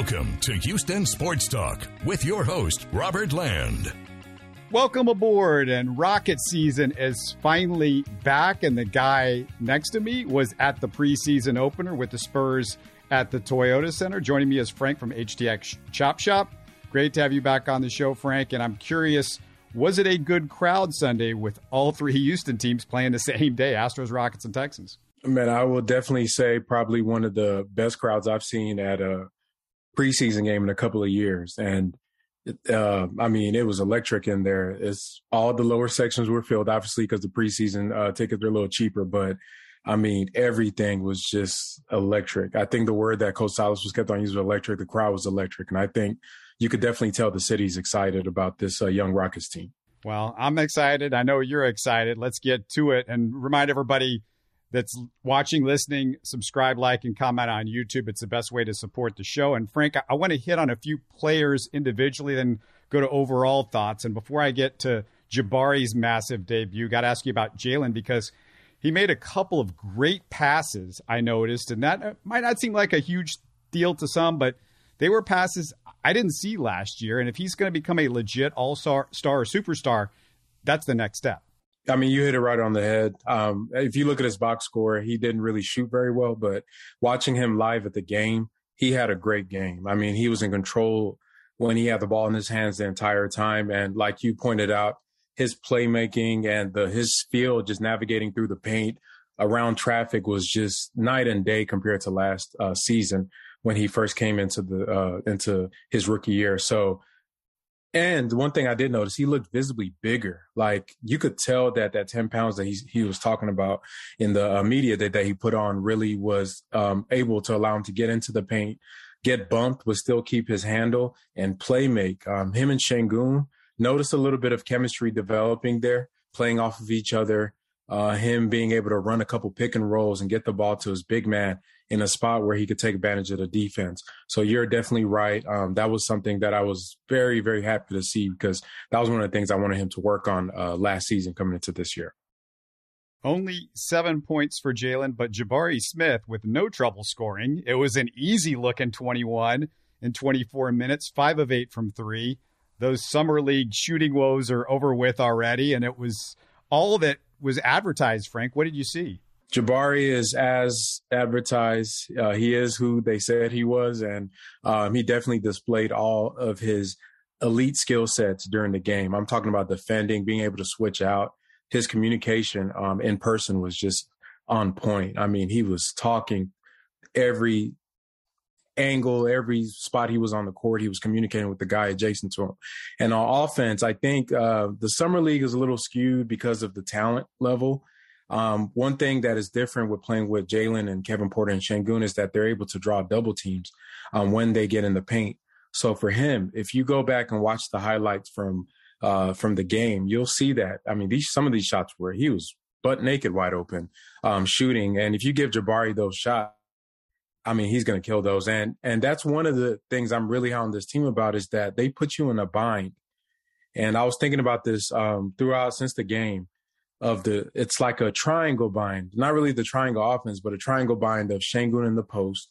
Welcome to Houston Sports Talk with your host, Robert Land. Welcome aboard, and Rocket season is finally back. And the guy next to me was at the preseason opener with the Spurs at the Toyota Center. Joining me is Frank from HTX Chop Shop. Great to have you back on the show, Frank. And I'm curious, was it a good crowd Sunday with all three Houston teams playing the same day Astros, Rockets, and Texans? Man, I will definitely say probably one of the best crowds I've seen at a preseason game in a couple of years. And uh, I mean, it was electric in there. It's all the lower sections were filled, obviously, because the preseason uh, tickets are a little cheaper. But I mean, everything was just electric. I think the word that Coach Silas was kept on using was electric. The crowd was electric, and I think you could definitely tell the city's excited about this uh, young Rockets team. Well, I'm excited. I know you're excited. Let's get to it and remind everybody that's watching, listening, subscribe, like, and comment on YouTube. It's the best way to support the show. And Frank, I, I want to hit on a few players individually, then go to overall thoughts. And before I get to Jabari's massive debut, got to ask you about Jalen because he made a couple of great passes, I noticed. And that uh, might not seem like a huge deal to some, but they were passes I didn't see last year. And if he's going to become a legit all star or superstar, that's the next step. I mean, you hit it right on the head. Um, if you look at his box score, he didn't really shoot very well, but watching him live at the game, he had a great game. I mean, he was in control when he had the ball in his hands the entire time. And like you pointed out, his playmaking and the his feel just navigating through the paint around traffic was just night and day compared to last uh, season when he first came into the uh, into his rookie year. So and one thing I did notice, he looked visibly bigger. Like you could tell that that 10 pounds that he, he was talking about in the uh, media that, that he put on really was um, able to allow him to get into the paint, get bumped, but still keep his handle and play make. Um, him and Sengun noticed a little bit of chemistry developing there, playing off of each other. Uh, him being able to run a couple pick and rolls and get the ball to his big man in a spot where he could take advantage of the defense. So you're definitely right. Um, that was something that I was very, very happy to see because that was one of the things I wanted him to work on uh, last season coming into this year. Only seven points for Jalen, but Jabari Smith with no trouble scoring. It was an easy looking 21 in 24 minutes, five of eight from three. Those summer league shooting woes are over with already, and it was all that was advertised. Frank, what did you see? Jabari is as advertised. Uh, he is who they said he was, and um, he definitely displayed all of his elite skill sets during the game. I'm talking about defending, being able to switch out. His communication um, in person was just on point. I mean, he was talking every angle, every spot he was on the court, he was communicating with the guy adjacent to him. And on offense, I think uh, the summer league is a little skewed because of the talent level. Um, one thing that is different with playing with Jalen and Kevin Porter and Sengun is that they're able to draw double teams um, when they get in the paint. So for him, if you go back and watch the highlights from uh, from the game, you'll see that. I mean, these some of these shots where he was butt naked, wide open, um, shooting, and if you give Jabari those shots, I mean, he's going to kill those. And and that's one of the things I'm really on this team about is that they put you in a bind. And I was thinking about this um, throughout since the game of the it's like a triangle bind, not really the triangle offense, but a triangle bind of Sengun in the post,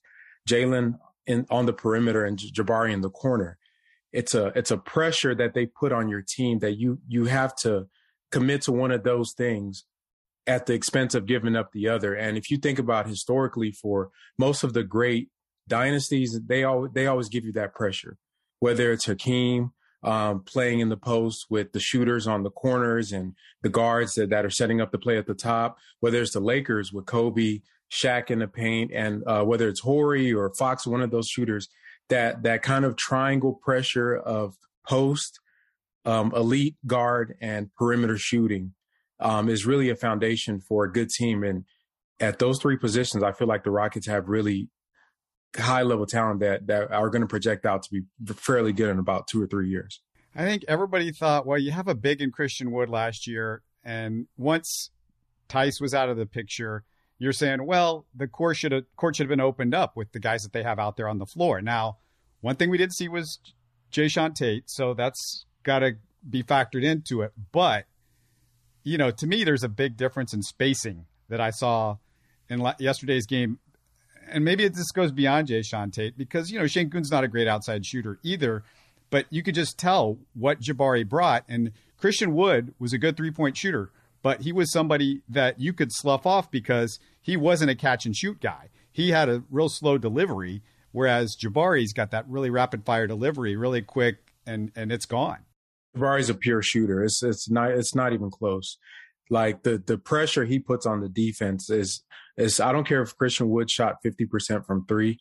Jalen in on the perimeter, and Jabari in the corner. It's a it's a pressure that they put on your team that you you have to commit to one of those things at the expense of giving up the other. And if you think about historically, for most of the great dynasties, they all they always give you that pressure, whether it's Hakeem um, playing in the post with the shooters on the corners and the guards that, that, are setting up the play at the top, whether it's the Lakers with Kobe, Shaq in the paint, and uh, whether it's Horry or Fox, one of those shooters, that that kind of triangle pressure of post, um, elite guard, and perimeter shooting um, is really a foundation for a good team. And at those three positions, I feel like the Rockets have really high level talent that that are going to project out to be fairly good in about two or three years. I think everybody thought, well, you have a big in Christian Wood last year, and once Tice was out of the picture, you're saying, well, the court should have court should have been opened up with the guys that they have out there on the floor. Now, one thing we didn't see was Jae'Sean Tate, so that's got to be factored into it. But you know, to me, there's a big difference in spacing that I saw in yesterday's game and maybe this goes beyond Jae'Sean Tate because, you know, Shane Sengun's not a great outside shooter either, but you could just tell what Jabari brought. And Christian Wood was a good three point shooter, but he was somebody that you could slough off because he wasn't a catch and shoot guy. He had a real slow delivery, whereas Jabari's got that really rapid fire delivery, really quick, and and it's gone. Jabari's a pure shooter. It's it's not it's not even close. Like the the pressure he puts on the defense is is I don't care if Christian Wood shot fifty percent from three,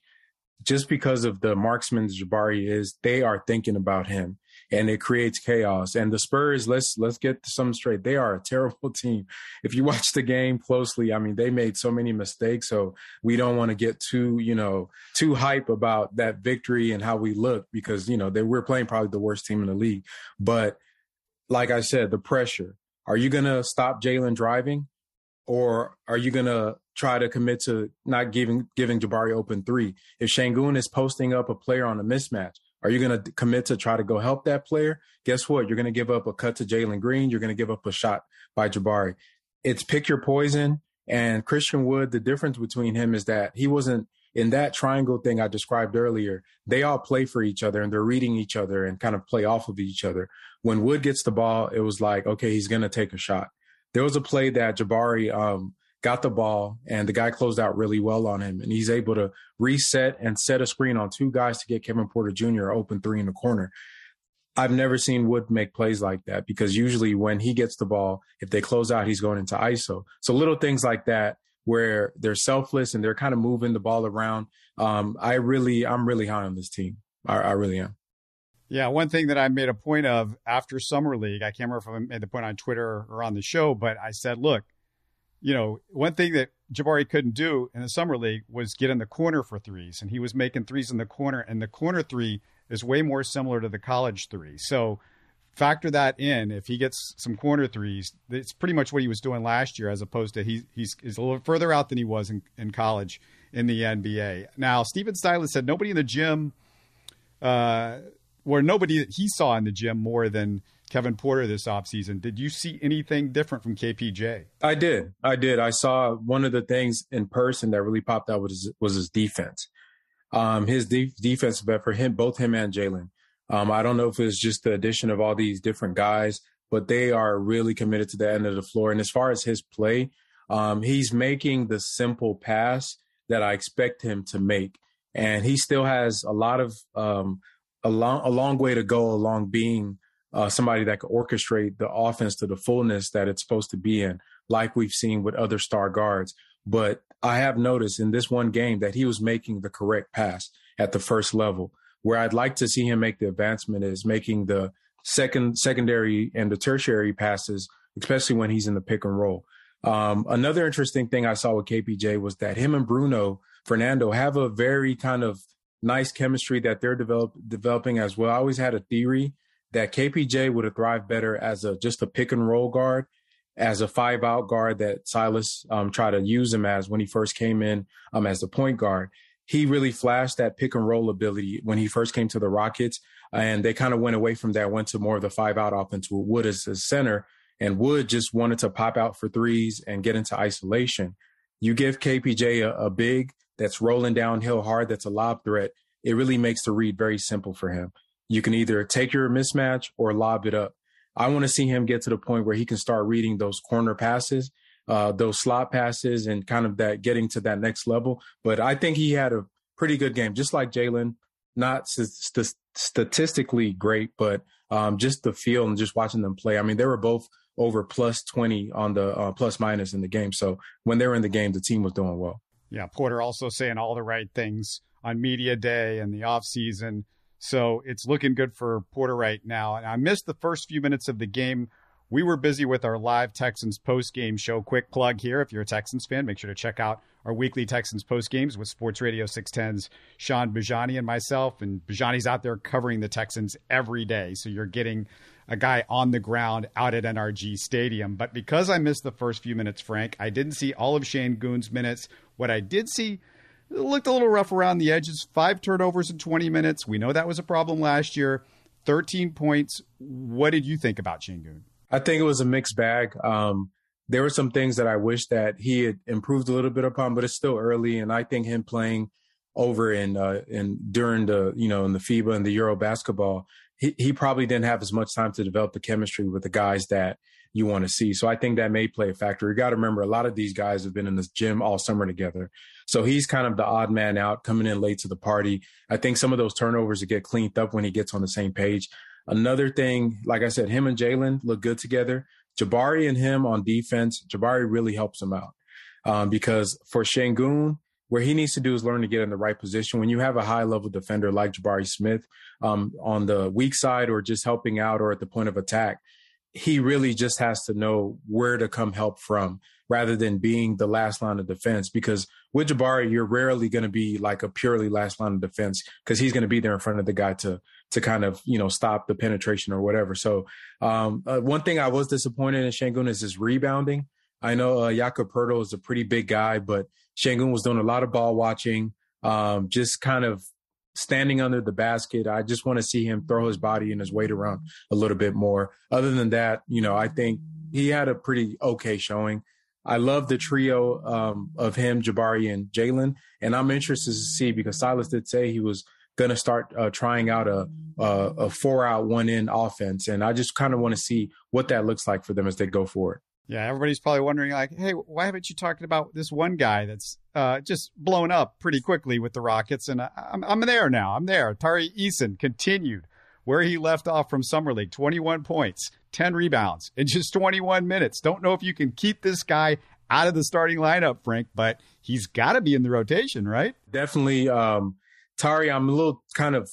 just because of the marksman Jabari is, they are thinking about him and it creates chaos. And the Spurs, let's let's get some straight. They are a terrible team. If you watch the game closely, I mean, they made so many mistakes. So we don't want to get too, you know, too hype about that victory and how we look because, you know, they we're playing probably the worst team in the league. But like I said, the pressure. Are you gonna stop Jalen driving? Or are you gonna try to commit to not giving giving Jabari open three? If Sengun is posting up a player on a mismatch, are you going to commit to try to go help that player? Guess what? You're going to give up a cut to Jalen Green. You're going to give up a shot by Jabari. It's pick your poison. And Christian Wood, the difference between him is that he wasn't in that triangle thing I described earlier. They all play for each other and they're reading each other and kind of play off of each other. When Wood gets the ball, it was like, okay, he's going to take a shot. There was a play that Jabari um, got the ball, and the guy closed out really well on him. And he's able to reset and set a screen on two guys to get Kevin Porter Jr. open three in the corner. I've never seen Wood make plays like that because usually when he gets the ball, if they close out, he's going into ISO. So little things like that where they're selfless and they're kind of moving the ball around. Um, I really, I'm really high on this team. I, I really am. Yeah, one thing that I made a point of after summer league, I can't remember if I made the point on Twitter or on the show, but I said, look, you know, one thing that Jabari couldn't do in the summer league was get in the corner for threes, and he was making threes in the corner, and the corner three is way more similar to the college three. So factor that in. If he gets some corner threes, it's pretty much what he was doing last year, as opposed to he, he's he's a little further out than he was in, in college in the NBA. Now, Stephen Silas said nobody in the gym, uh, or nobody that he saw in the gym more than Kevin Porter this offseason. Did you see anything different from KPJ? I did. I did. I saw one of the things in person that really popped out was his, was his defense. Um, his de- defense, but for him, both him and Jalen. Um, I don't know if it's just the addition of all these different guys, but they are really committed to the end of the floor. And as far as his play, um, he's making the simple pass that I expect him to make. And he still has a lot of um, a long a long way to go along being uh, somebody that could orchestrate the offense to the fullness that it's supposed to be in, like we've seen with other star guards. But I have noticed in this one game that he was making the correct pass at the first level. Where I'd like to see him make the advancement is making the second, secondary, and the tertiary passes, especially when he's in the pick and roll. Um, another interesting thing I saw with KPJ was that him and Bruno Fernando have a very kind of nice chemistry that they're develop, developing as well. I always had a theory that KPJ would have thrived better as a just a pick and roll guard, as a five out guard that Silas um, tried to use him as when he first came in um, as the point guard. He really flashed that pick and roll ability when he first came to the Rockets, and they kind of went away from that, went to more of the five out offense with Wood as a center, and Wood just wanted to pop out for threes and get into isolation. You give KPJ a, a big that's rolling downhill hard, that's a lob threat. It really makes the read very simple for him. You can either take your mismatch or lob it up. I want to see him get to the point where he can start reading those corner passes, uh, those slot passes, and kind of that getting to that next level. But I think he had a pretty good game, just like Jalen. Not st- statistically great, but um, just the feel and just watching them play. I mean, they were both over plus 20 on the uh, plus minus in the game. So when they were in the game, the team was doing well. Yeah. Porter also saying all the right things on media day and the off season. So it's looking good for Porter right now. And I missed the first few minutes of the game. We were busy with our live Texans post game show. Quick plug here. If you're a Texans fan, make sure to check out our weekly Texans post games with Sports Radio 610's Sean Bajani and myself. And Bajani's out there covering the Texans every day. So you're getting a guy on the ground out at NRG Stadium. But because I missed the first few minutes, Frank, I didn't see all of Sengun's minutes. What I did see it looked a little rough around the edges. Five turnovers in 20 minutes. We know that was a problem last year. 13 points. What did you think about Sengun? I think it was a mixed bag. Um, there were some things that I wish that he had improved a little bit upon, but it's still early. And I think him playing over in uh, in during the you know in the FIBA and the Euro basketball, he he probably didn't have as much time to develop the chemistry with the guys that you want to see. So I think that may play a factor. You got to remember a lot of these guys have been in this gym all summer together. So he's kind of the odd man out coming in late to the party. I think some of those turnovers get cleaned up when he gets on the same page. Another thing, like I said, him and Jalen look good together. Jabari and him on defense, Jabari really helps him out um, because for Sengun, where he needs to do is learn to get in the right position. When you have a high level defender like Jabari Smith um, on the weak side or just helping out or at the point of attack, he really just has to know where to come help from rather than being the last line of defense. Because with Jabari, you're rarely going to be like a purely last line of defense because he's going to be there in front of the guy to to kind of you know stop the penetration or whatever. So um, uh, one thing I was disappointed in Sengun is his rebounding. I know uh, Jakob Poeltl is a pretty big guy, but Sengun was doing a lot of ball watching, um, just kind of standing under the basket. I just want to see him throw his body and his weight around a little bit more. Other than that, you know, I think he had a pretty okay showing. I love the trio um, of him, Jabari, and Jalen, and I'm interested to see because Silas did say he was going to start uh, trying out a, a, a four out one in offense, and I just kind of want to see what that looks like for them as they go forward. Yeah, everybody's probably wondering, like, hey, why haven't you talked about this one guy that's uh, just blown up pretty quickly with the Rockets? And I, am I'm there now. I'm there. Tari Eason continued where he left off from Summer League 21 points, 10 rebounds in just 21 minutes. Don't know if you can keep this guy out of the starting lineup, Frank, but he's got to be in the rotation, right? Definitely. Um, Tari, I'm a little kind of,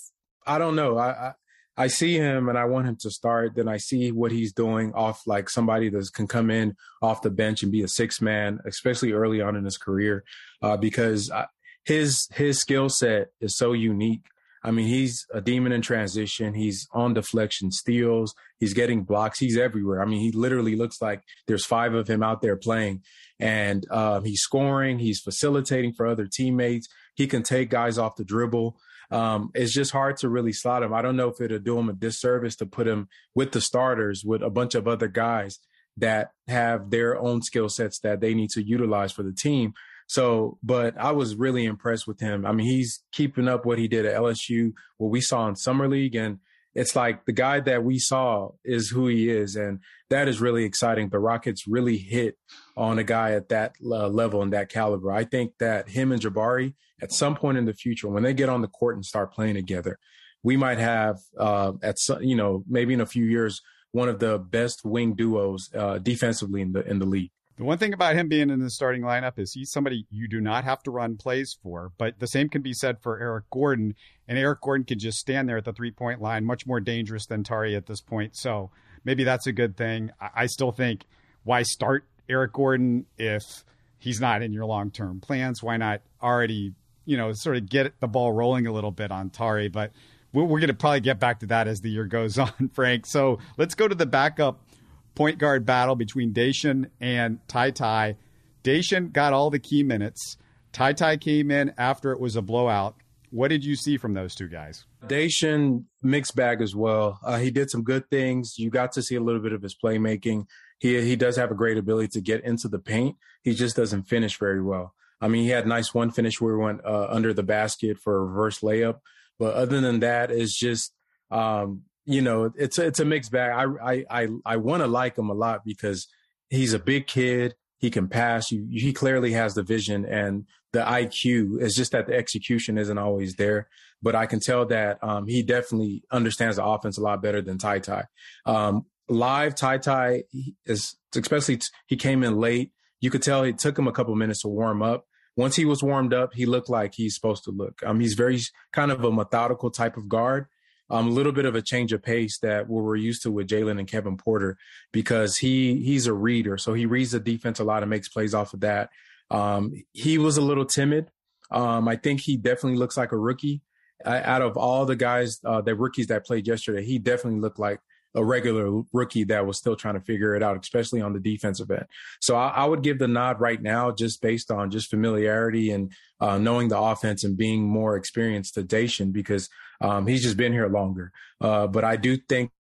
I don't know. I, I I see him and I want him to start. Then I see what he's doing off like somebody that can come in off the bench and be a six man, especially early on in his career, uh, because I, his his skill set is so unique. I mean, he's a demon in transition. He's on deflection steals. He's getting blocks. He's everywhere. I mean, he literally looks like there's five of him out there playing, and um, he's scoring. He's facilitating for other teammates. He can take guys off the dribble um, it's just hard to really slot him. I don't know if it'll do him a disservice to put him with the starters with a bunch of other guys that have their own skill sets that they need to utilize for the team. So, but I was really impressed with him. I mean, he's keeping up what he did at LSU, what we saw in summer league, and it's like the guy that we saw is who he is, and that is really exciting. The Rockets really hit on a guy at that uh, level and that caliber. I think that him and Jabari, at some point in the future, when they get on the court and start playing together, we might have uh, at some, you know maybe in a few years one of the best wing duos uh, defensively in the in the league. The one thing about him being in the starting lineup is he's somebody you do not have to run plays for, but the same can be said for Eric Gordon. And Eric Gordon can just stand there at the three point line, much more dangerous than Tari at this point. So maybe that's a good thing. I still think why start Eric Gordon if he's not in your long term plans? Why not already, you know, sort of get the ball rolling a little bit on Tari? But we're, we're going to probably get back to that as the year goes on, Frank. So let's go to the backup point guard battle between Daishen and Ty Ty. Daishen got all the key minutes. Ty Ty came in after it was a blowout. What did you see from those two guys? Daishen mixed bag as well. Uh, he did some good things. You got to see a little bit of his playmaking. He he does have a great ability to get into the paint. He just doesn't finish very well. I mean, he had nice one finish where he went uh, under the basket for a reverse layup, but other than that, it's just um, you know, it's a, it's a mixed bag. I I I, I want to like him a lot because he's a big kid. He can pass. You, he clearly has the vision and the IQ. It's just that the execution isn't always there. But I can tell that um, he definitely understands the offense a lot better than Ty Ty. Um, live, Ty Ty is especially he came in late. You could tell it took him a couple minutes to warm up. Once he was warmed up, he looked like he's supposed to look. Um, he's very kind of a methodical type of guard um, a little bit of a change of pace that what we're used to with Jalen and Kevin Porter because he he's a reader, so he reads the defense a lot and makes plays off of that. Um, he was a little timid. Um, I think he definitely looks like a rookie. I, out of all the guys, uh, the rookies that played yesterday, he definitely looked like a regular rookie that was still trying to figure it out, especially on the defensive end. So I, I would give the nod right now, just based on just familiarity and uh, knowing the offense and being more experienced to Daishen because um, he's just been here longer. Uh, but I do think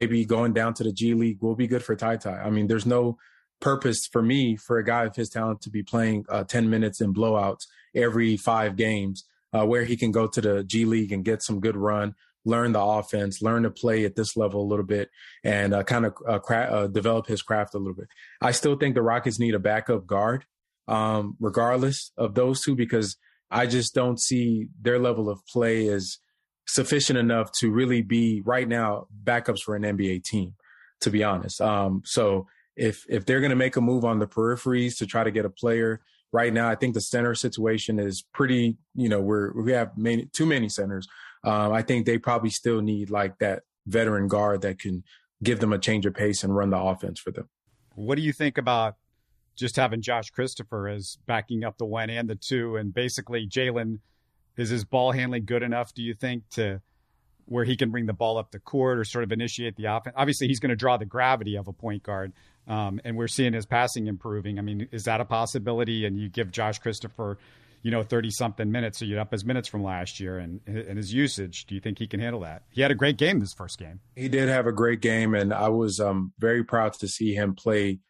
maybe going down to the G League will be good for Ty Ty. I mean, there's no purpose for me for a guy of his talent to be playing uh, 10 minutes in blowouts every five games, uh, where he can go to the G League and get some good run, learn the offense, learn to play at this level a little bit, and uh, kind of uh, cra- uh, develop his craft a little bit. I still think the Rockets need a backup guard, um, regardless of those two, because I just don't see their level of play as sufficient enough to really be right now backups for an NBA team, to be honest. Um, so if if they're going to make a move on the peripheries to try to get a player right now, I think the center situation is pretty. You know, we're we have many, too many centers. Um, I think they probably still need like that veteran guard that can give them a change of pace and run the offense for them. What do you think about just having Josh Christopher as backing up the one and the two, and basically Jalen is his ball handling good enough? Do you think to where he can bring the ball up the court or sort of initiate the offense? Obviously, he's going to draw the gravity of a point guard, um, and we're seeing his passing improving. I mean, is that a possibility? And you give Josh Christopher, you know, thirty something minutes, so you'd up his minutes from last year and and his usage. Do you think he can handle that? He had a great game this first game. He did have a great game, and I was um, very proud to see him play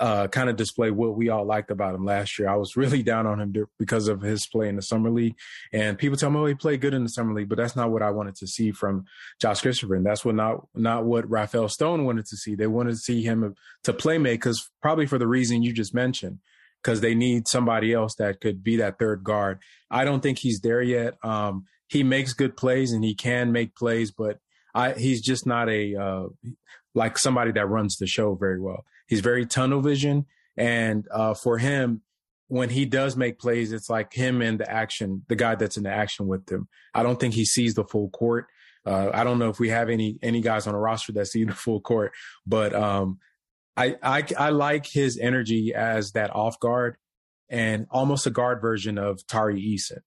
uh, kind of display what we all liked about him last year. I was really down on him because of his play in the summer league, and people tell me, "Oh, he played good in the summer league," but that's not what I wanted to see from Josh Christopher, and that's what not not what Rafael Stone wanted to see. They wanted to see him to play make because probably for the reason you just mentioned, because they need somebody else that could be that third guard. I don't think he's there yet. Um, he makes good plays and he can make plays, but I, he's just not a uh, like somebody that runs the show very well. He's very tunnel vision. And uh, for him, when he does make plays, it's like him and the action, the guy that's in the action with him. I don't think he sees the full court. Uh, I don't know if we have any any guys on the roster that see the full court, but um, I, I I like his energy as that off guard and almost a guard version of Tari Eason,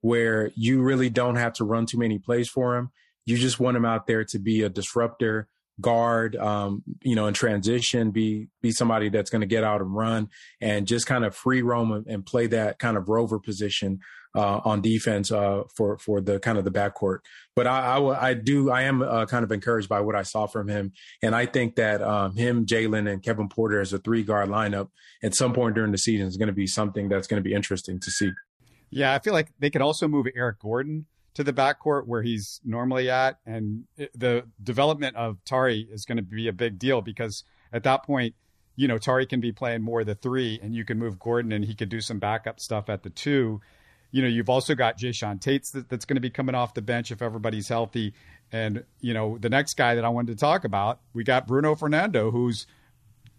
where you really don't have to run too many plays for him. You just want him out there to be a disruptor, guard, um, you know, in transition, be be somebody that's going to get out and run and just kind of free roam and play that kind of rover position uh, on defense uh, for for the kind of the backcourt. But I, I, I do I am uh, kind of encouraged by what I saw from him, and I think that um, him, Jalen, and Kevin Porter as a three guard lineup at some point during the season is going to be something that's going to be interesting to see. Yeah, I feel like they could also move Eric Gordon to the backcourt where he's normally at. And the development of Tari is going to be a big deal because at that point, you know, Tari can be playing more the three and you can move Gordon and he could do some backup stuff at the two. You know, you've also got Jae'Sean Tate's that, that's going to be coming off the bench if everybody's healthy. And, you know, the next guy that I wanted to talk about, we got Bruno Fernando, who's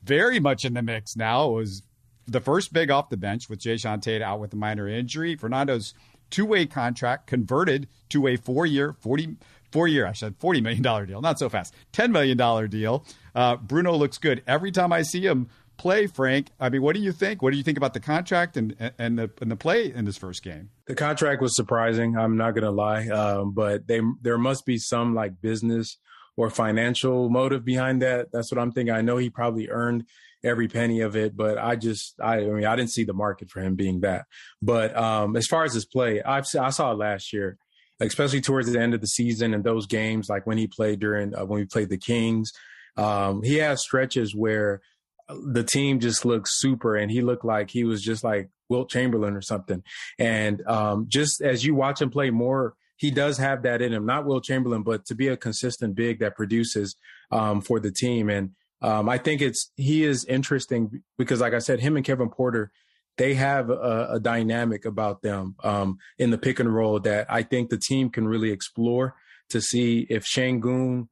very much in the mix now. It was the first big off the bench with Jae'Sean Tate out with a minor injury. Fernando's two way contract converted to a four year, 40, four year, I said $40 million deal, not so fast, $10 million deal. Uh, Bruno looks good. Every time I see him play, Frank, I mean, what do you think? What do you think about the contract and, and, the, and the play in this first game? The contract was surprising. I'm not going to lie. Um, but they, there must be some like business or financial motive behind that. That's what I'm thinking. I know he probably earned every penny of it. But I just, I, I mean, I didn't see the market for him being that. But um, as far as his play, I've I saw it last year, especially towards the end of the season and those games, like when he played during uh, when we played the Kings. Um, he has stretches where the team just looked super, and he looked like he was just like Wilt Chamberlain or something. And um, just as you watch him play more he does have that in him. Not Wilt Chamberlain, but to be a consistent big that produces um, for the team. And um, I think it's he is interesting because, like I said, him and Kevin Porter, they have a, a dynamic about them um, in the pick and roll that I think the team can really explore to see if Sengun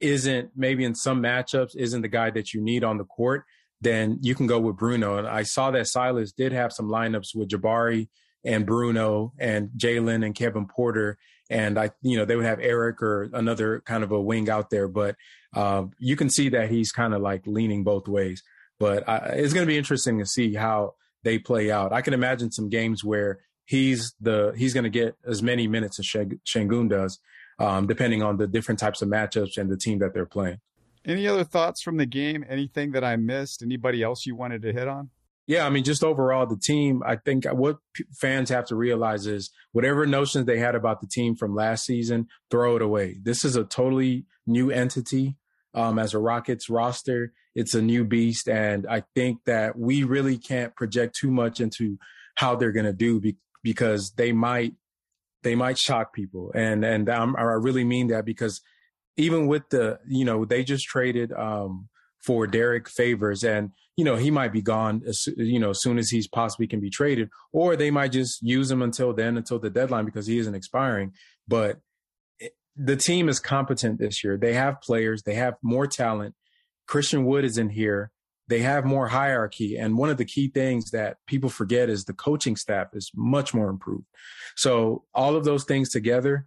isn't maybe in some matchups isn't the guy that you need on the court, then you can go with Bruno. And I saw that Silas did have some lineups with Jabari and Bruno and Jalen and Kevin Porter. And I, you know, they would have Eric or another kind of a wing out there, but uh, you can see that he's kind of like leaning both ways. But I, it's going to be interesting to see how they play out. I can imagine some games where he's the he's going to get as many minutes as Sengun does, um, depending on the different types of matchups and the team that they're playing. Any other thoughts from the game? Anything that I missed? Anybody else you wanted to hit on? Yeah, I mean, just overall, the team, I think what fans have to realize is whatever notions they had about the team from last season, throw it away. This is a totally new entity um, as a Rockets roster. It's a new beast, and I think that we really can't project too much into how they're going to do be- because they might they might shock people, and and I'm, I really mean that because even with the you know they just traded um, for Derrick Favors, and you know he might be gone as you know as soon as he's possibly can be traded, or they might just use him until then until the deadline because he isn't expiring. But the team is competent this year. They have players, they have more talent. Christian Wood is in here. They have more hierarchy. And one of the key things that people forget is the coaching staff is much more improved. So all of those things together,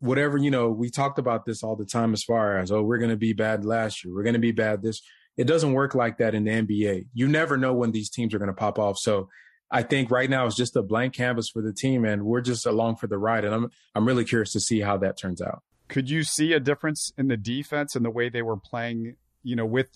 whatever, you know, we talked about this all the time as far as, oh, we're going to be bad last year. We're going to be bad this. It doesn't work like that in the NBA. You never know when these teams are going to pop off. So I think right now it's just a blank canvas for the team, and we're just along for the ride. And I'm I'm really curious to see how that turns out. Could you see a difference in the defense and the way they were playing? You know, with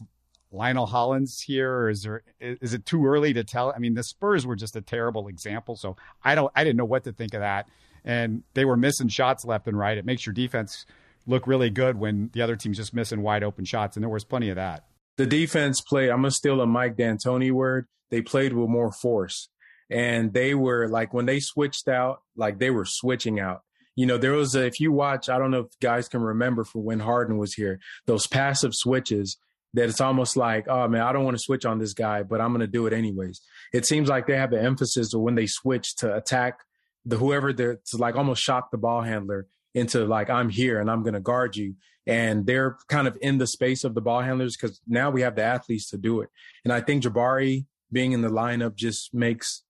Lionel Hollins here, or is there is it too early to tell? I mean, the Spurs were just a terrible example, so I don't I didn't know what to think of that, and they were missing shots left and right. It makes your defense look really good when the other team's just missing wide open shots, and there was plenty of that. The defense played. I'm gonna steal a Mike D'Antoni word. They played with more force and they were like when they switched out, like they were switching out. You know, there was a, if you watch, I don't know if guys can remember from when Harden was here, those passive switches that it's almost like, oh man, I don't want to switch on this guy, but I'm going to do it anyways. It seems like they have an emphasis when they switch to attack the whoever they're to like almost shock the ball handler into like I'm here and I'm going to guard you. And they're kind of in the space of the ball handlers because now we have the athletes to do it. And I think Jabari being in the lineup just makes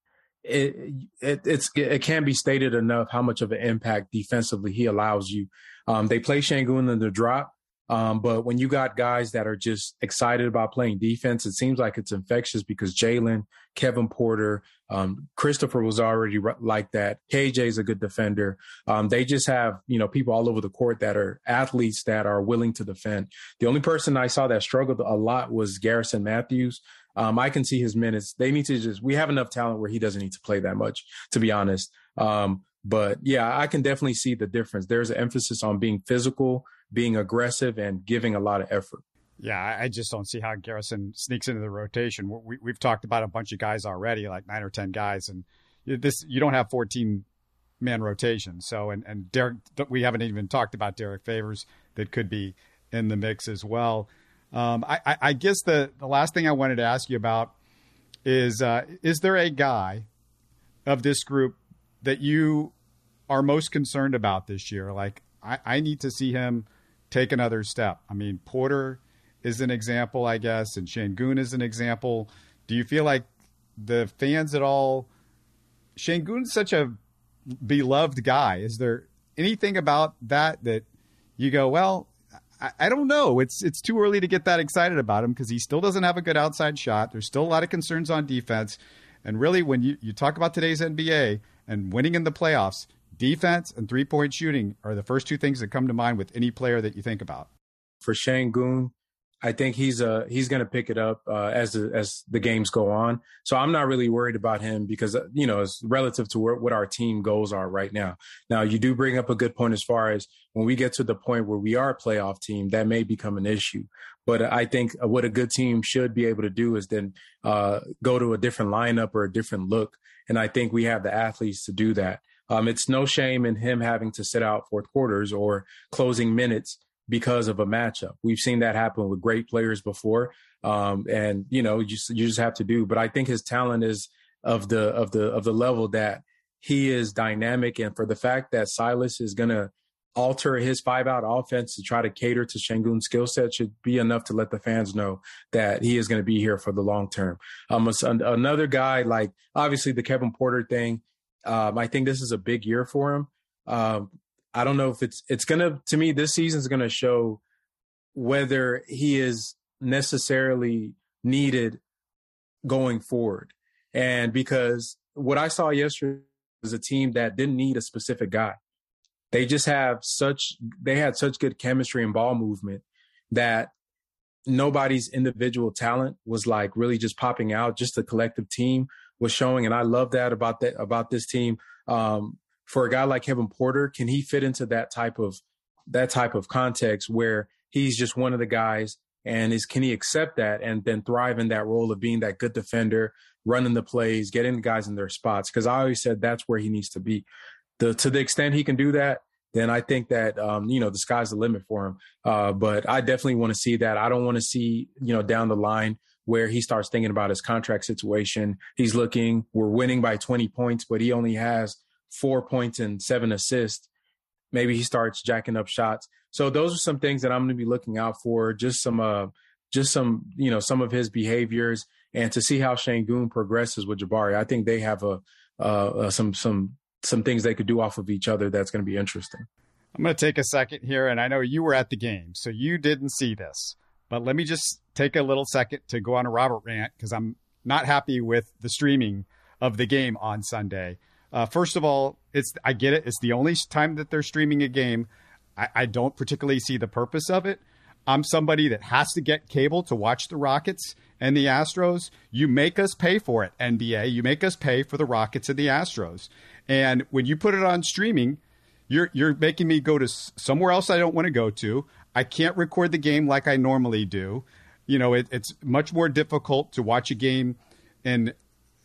it, it it's it can't be stated enough how much of an impact defensively he allows you. Um, they play Sengun in the drop, um, but when you got guys that are just excited about playing defense, it seems like it's infectious because Jalen, Kevin Porter, um, Christopher was already like that. KJ is a good defender. Um, they just have, you know, people all over the court that are athletes that are willing to defend. The only person I saw that struggled a lot was Garrison Matthews. Um, I can see his minutes. They need to just, we have enough talent where he doesn't need to play that much, to be honest. Um, but yeah, I can definitely see the difference. There's an emphasis on being physical, being aggressive, and giving a lot of effort. Yeah, I just don't see how Garrison sneaks into the rotation. We, have talked about a bunch of guys already, like nine or ten guys, and this you don't have fourteen man rotation. So, and and Derrick, we haven't even talked about Derrick Favors that could be in the mix as well. Um, I, I, guess the, the last thing I wanted to ask you about is uh, is there a guy of this group that you are most concerned about this year? Like, I, I need to see him take another step. I mean, Porter is an example, I guess, and Sengun is an example. Do you feel like the fans at all? Sengun's such a beloved guy. Is there anything about that that you go, well, I, I don't know. It's it's too early to get that excited about him because he still doesn't have a good outside shot. There's still a lot of concerns on defense. And really, when you, you talk about today's NBA and winning in the playoffs, defense and three point shooting are the first two things that come to mind with any player that you think about. For Sengun, I think he's uh he's going to pick it up uh, as the, as the games go on. So I'm not really worried about him because uh, you know it's relative to where, what our team goals are right now. Now you do bring up a good point as far as when we get to the point where we are a playoff team, that may become an issue. But I think what a good team should be able to do is then uh, go to a different lineup or a different look, and I think we have the athletes to do that. Um, it's no shame in him having to sit out fourth quarters or closing minutes because of a matchup. We've seen that happen with great players before. Um, and you know, you just, you just have to do, but I think his talent is of the, of the, of the level that he is dynamic. And for the fact that Silas is going to alter his five out offense to try to cater to Sengun's skill set should be enough to let the fans know that he is going to be here for the long term. Um, another guy like obviously the Kevin Porter thing. Um, I think this is a big year for him. Um, I don't know if it's it's gonna to me this season is gonna show whether he is necessarily needed going forward. And because what I saw yesterday was a team that didn't need a specific guy. They just have such they had such good chemistry and ball movement that nobody's individual talent was like really just popping out. Just the collective team was showing, and I love that about that about this team. Um, for a guy like Kevin Porter, can he fit into that type of that type of context where he's just one of the guys. And is can he accept that and then thrive in that role of being that good defender, running the plays, getting the guys in their spots? Because I always said that's where he needs to be. The to the extent he can do that, then I think that um, you know the sky's the limit for him. Uh, but I definitely want to see that. I don't want to see you know down the line where he starts thinking about his contract situation. He's looking, we're winning by 20 points, but he only has four points and seven assists. Maybe he starts jacking up shots. So those are some things that I'm going to be looking out for. Just some, uh, just some, you know, some of his behaviors, and to see how Sengun progresses with Jabari. I think they have a uh, uh, some some some things they could do off of each other. That's going to be interesting. I'm going to take a second here, and I know you were at the game, so you didn't see this. But let me just take a little second to go on a Robert rant because I'm not happy with the streaming of the game on Sunday. Uh, first of all, it's I get it. It's the only time that they're streaming a game. I, I don't particularly see the purpose of it. I'm somebody that has to get cable to watch the Rockets and the Astros. You make us pay for it, NBA. You make us pay for the Rockets and the Astros. And when you put it on streaming, you're you're making me go to somewhere else I don't want to go to. I can't record the game like I normally do. You know, it, it's much more difficult to watch a game and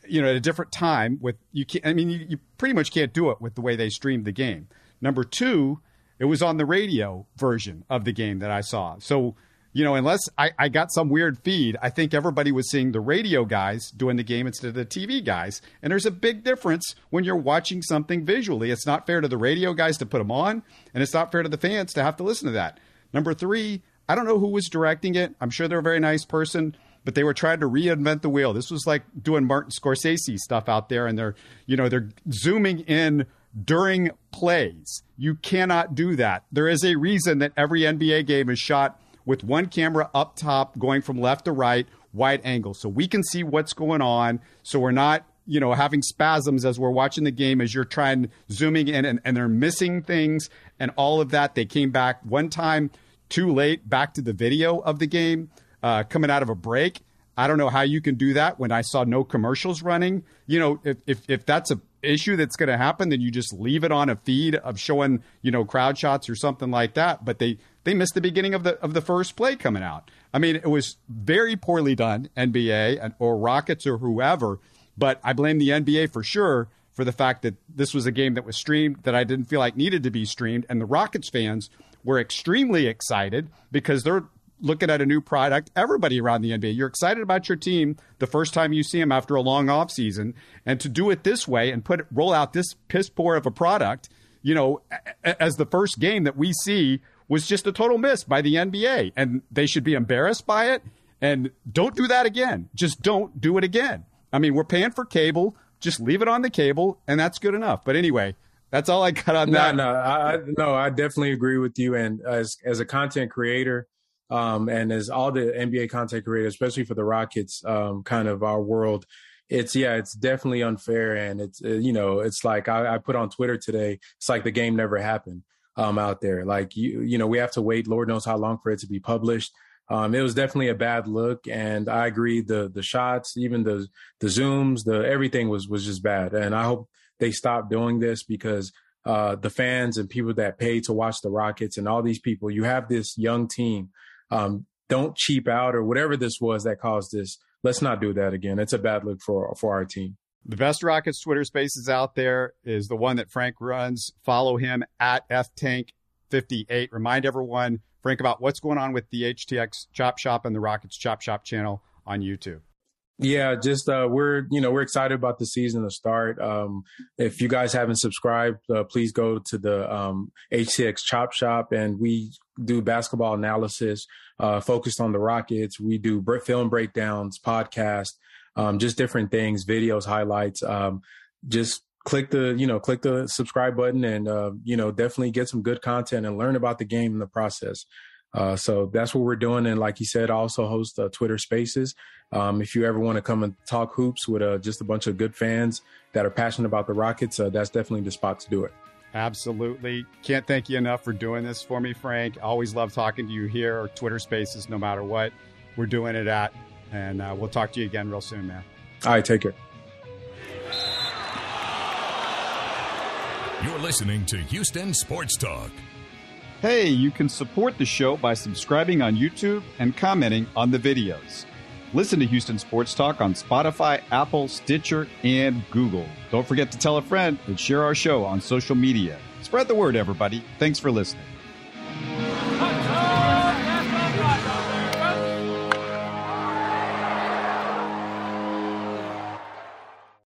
you know at a different time with you can't i mean you, you, pretty much can't do it with the way they streamed the game. Number two it was on the radio version of the game that i saw. So you know unless I, I got some weird feed i think everybody was seeing the radio guys doing the game instead of the tv guys. And there's a big difference when you're watching something visually. It's not fair to the radio guys to put them on and it's not fair to the fans to have to listen to that Number three, I don't know who was directing it. I'm sure they're a very nice person, but they were trying to reinvent the wheel. This was like doing Martin Scorsese stuff out there, and they're, you know, they're zooming in during plays. You cannot do that. There is a reason that every NBA game is shot with one camera up top going from left to right, wide angle. So we can see what's going on. So we're not, you know, having spasms as we're watching the game as you're trying zooming in and, and they're missing things and all of that. They came back one time too late back to the video of the game uh, coming out of a break. I don't know how you can do that when I saw no commercials running. You know, if if, if that's a issue that's going to happen, then you just leave it on a feed of showing you know crowd shots or something like that. But they they missed the beginning of the of the first play coming out. I mean, it was very poorly done, NBA and or Rockets or whoever. But I blame the NBA for sure for the fact that this was a game that was streamed that I didn't feel like needed to be streamed, and the Rockets fans we're extremely excited because they're looking at a new product. Everybody around the NBA, you're excited about your team the first time you see them after a long off season, and to do it this way and put roll out this piss poor of a product, you know, as the first game that we see was just a total miss by the NBA, and they should be embarrassed by it. And don't do that again. Just don't do it again. I mean, we're paying for cable. Just leave it on the cable, and that's good enough. But anyway, that's all I got on that. No, no, I, no, I definitely agree with you. And as as a content creator, um, and as all the NBA content creators, especially for the Rockets, um, kind of our world, it's yeah, it's definitely unfair. And it's uh, you know, it's like I, I, put on Twitter today. It's like the game never happened um, out there. Like you, you know, we have to wait. Lord knows how long for it to be published. Um, it was definitely a bad look, and I agree. The the shots, even the the zooms, the everything was was just bad. And I hope they stop doing this because uh, the fans and people that pay to watch the Rockets and all these people, you have this young team. Um, don't cheap out or whatever this was that caused this. Let's not do that again. It's a bad look for for our team. The best Rockets Twitter spaces out there is the one that Frank runs. Follow him at ftank58. Remind everyone, Frank, about what's going on with the HTX Chop Shop and the Rockets Chop Shop channel on YouTube. Yeah, just uh, we're you know we're excited about the season to start. Um, if you guys haven't subscribed, uh, please go to the um, HTX Chop Shop, and we do basketball analysis uh, focused on the Rockets. We do film breakdowns, podcast, um, just different things, videos, highlights. Um, just click the you know click the subscribe button, and uh, you know definitely get some good content and learn about the game in the process. Uh, so that's what we're doing. And like you said, I also host uh, Twitter Spaces. Um, if you ever want to come and talk hoops with uh, just a bunch of good fans that are passionate about the Rockets, uh, that's definitely the spot to do it. Absolutely. Can't thank you enough for doing this for me, Frank. Always love talking to you here or Twitter Spaces, no matter what we're doing it at. And uh, we'll talk to you again real soon, man. All right, take care. You're listening to Houston Sports Talk. Hey, you can support the show by subscribing on YouTube and commenting on the videos. Listen to Houston Sports Talk on Spotify, Apple, Stitcher, and Google. Don't forget to tell a friend and share our show on social media. Spread the word, everybody. Thanks for listening.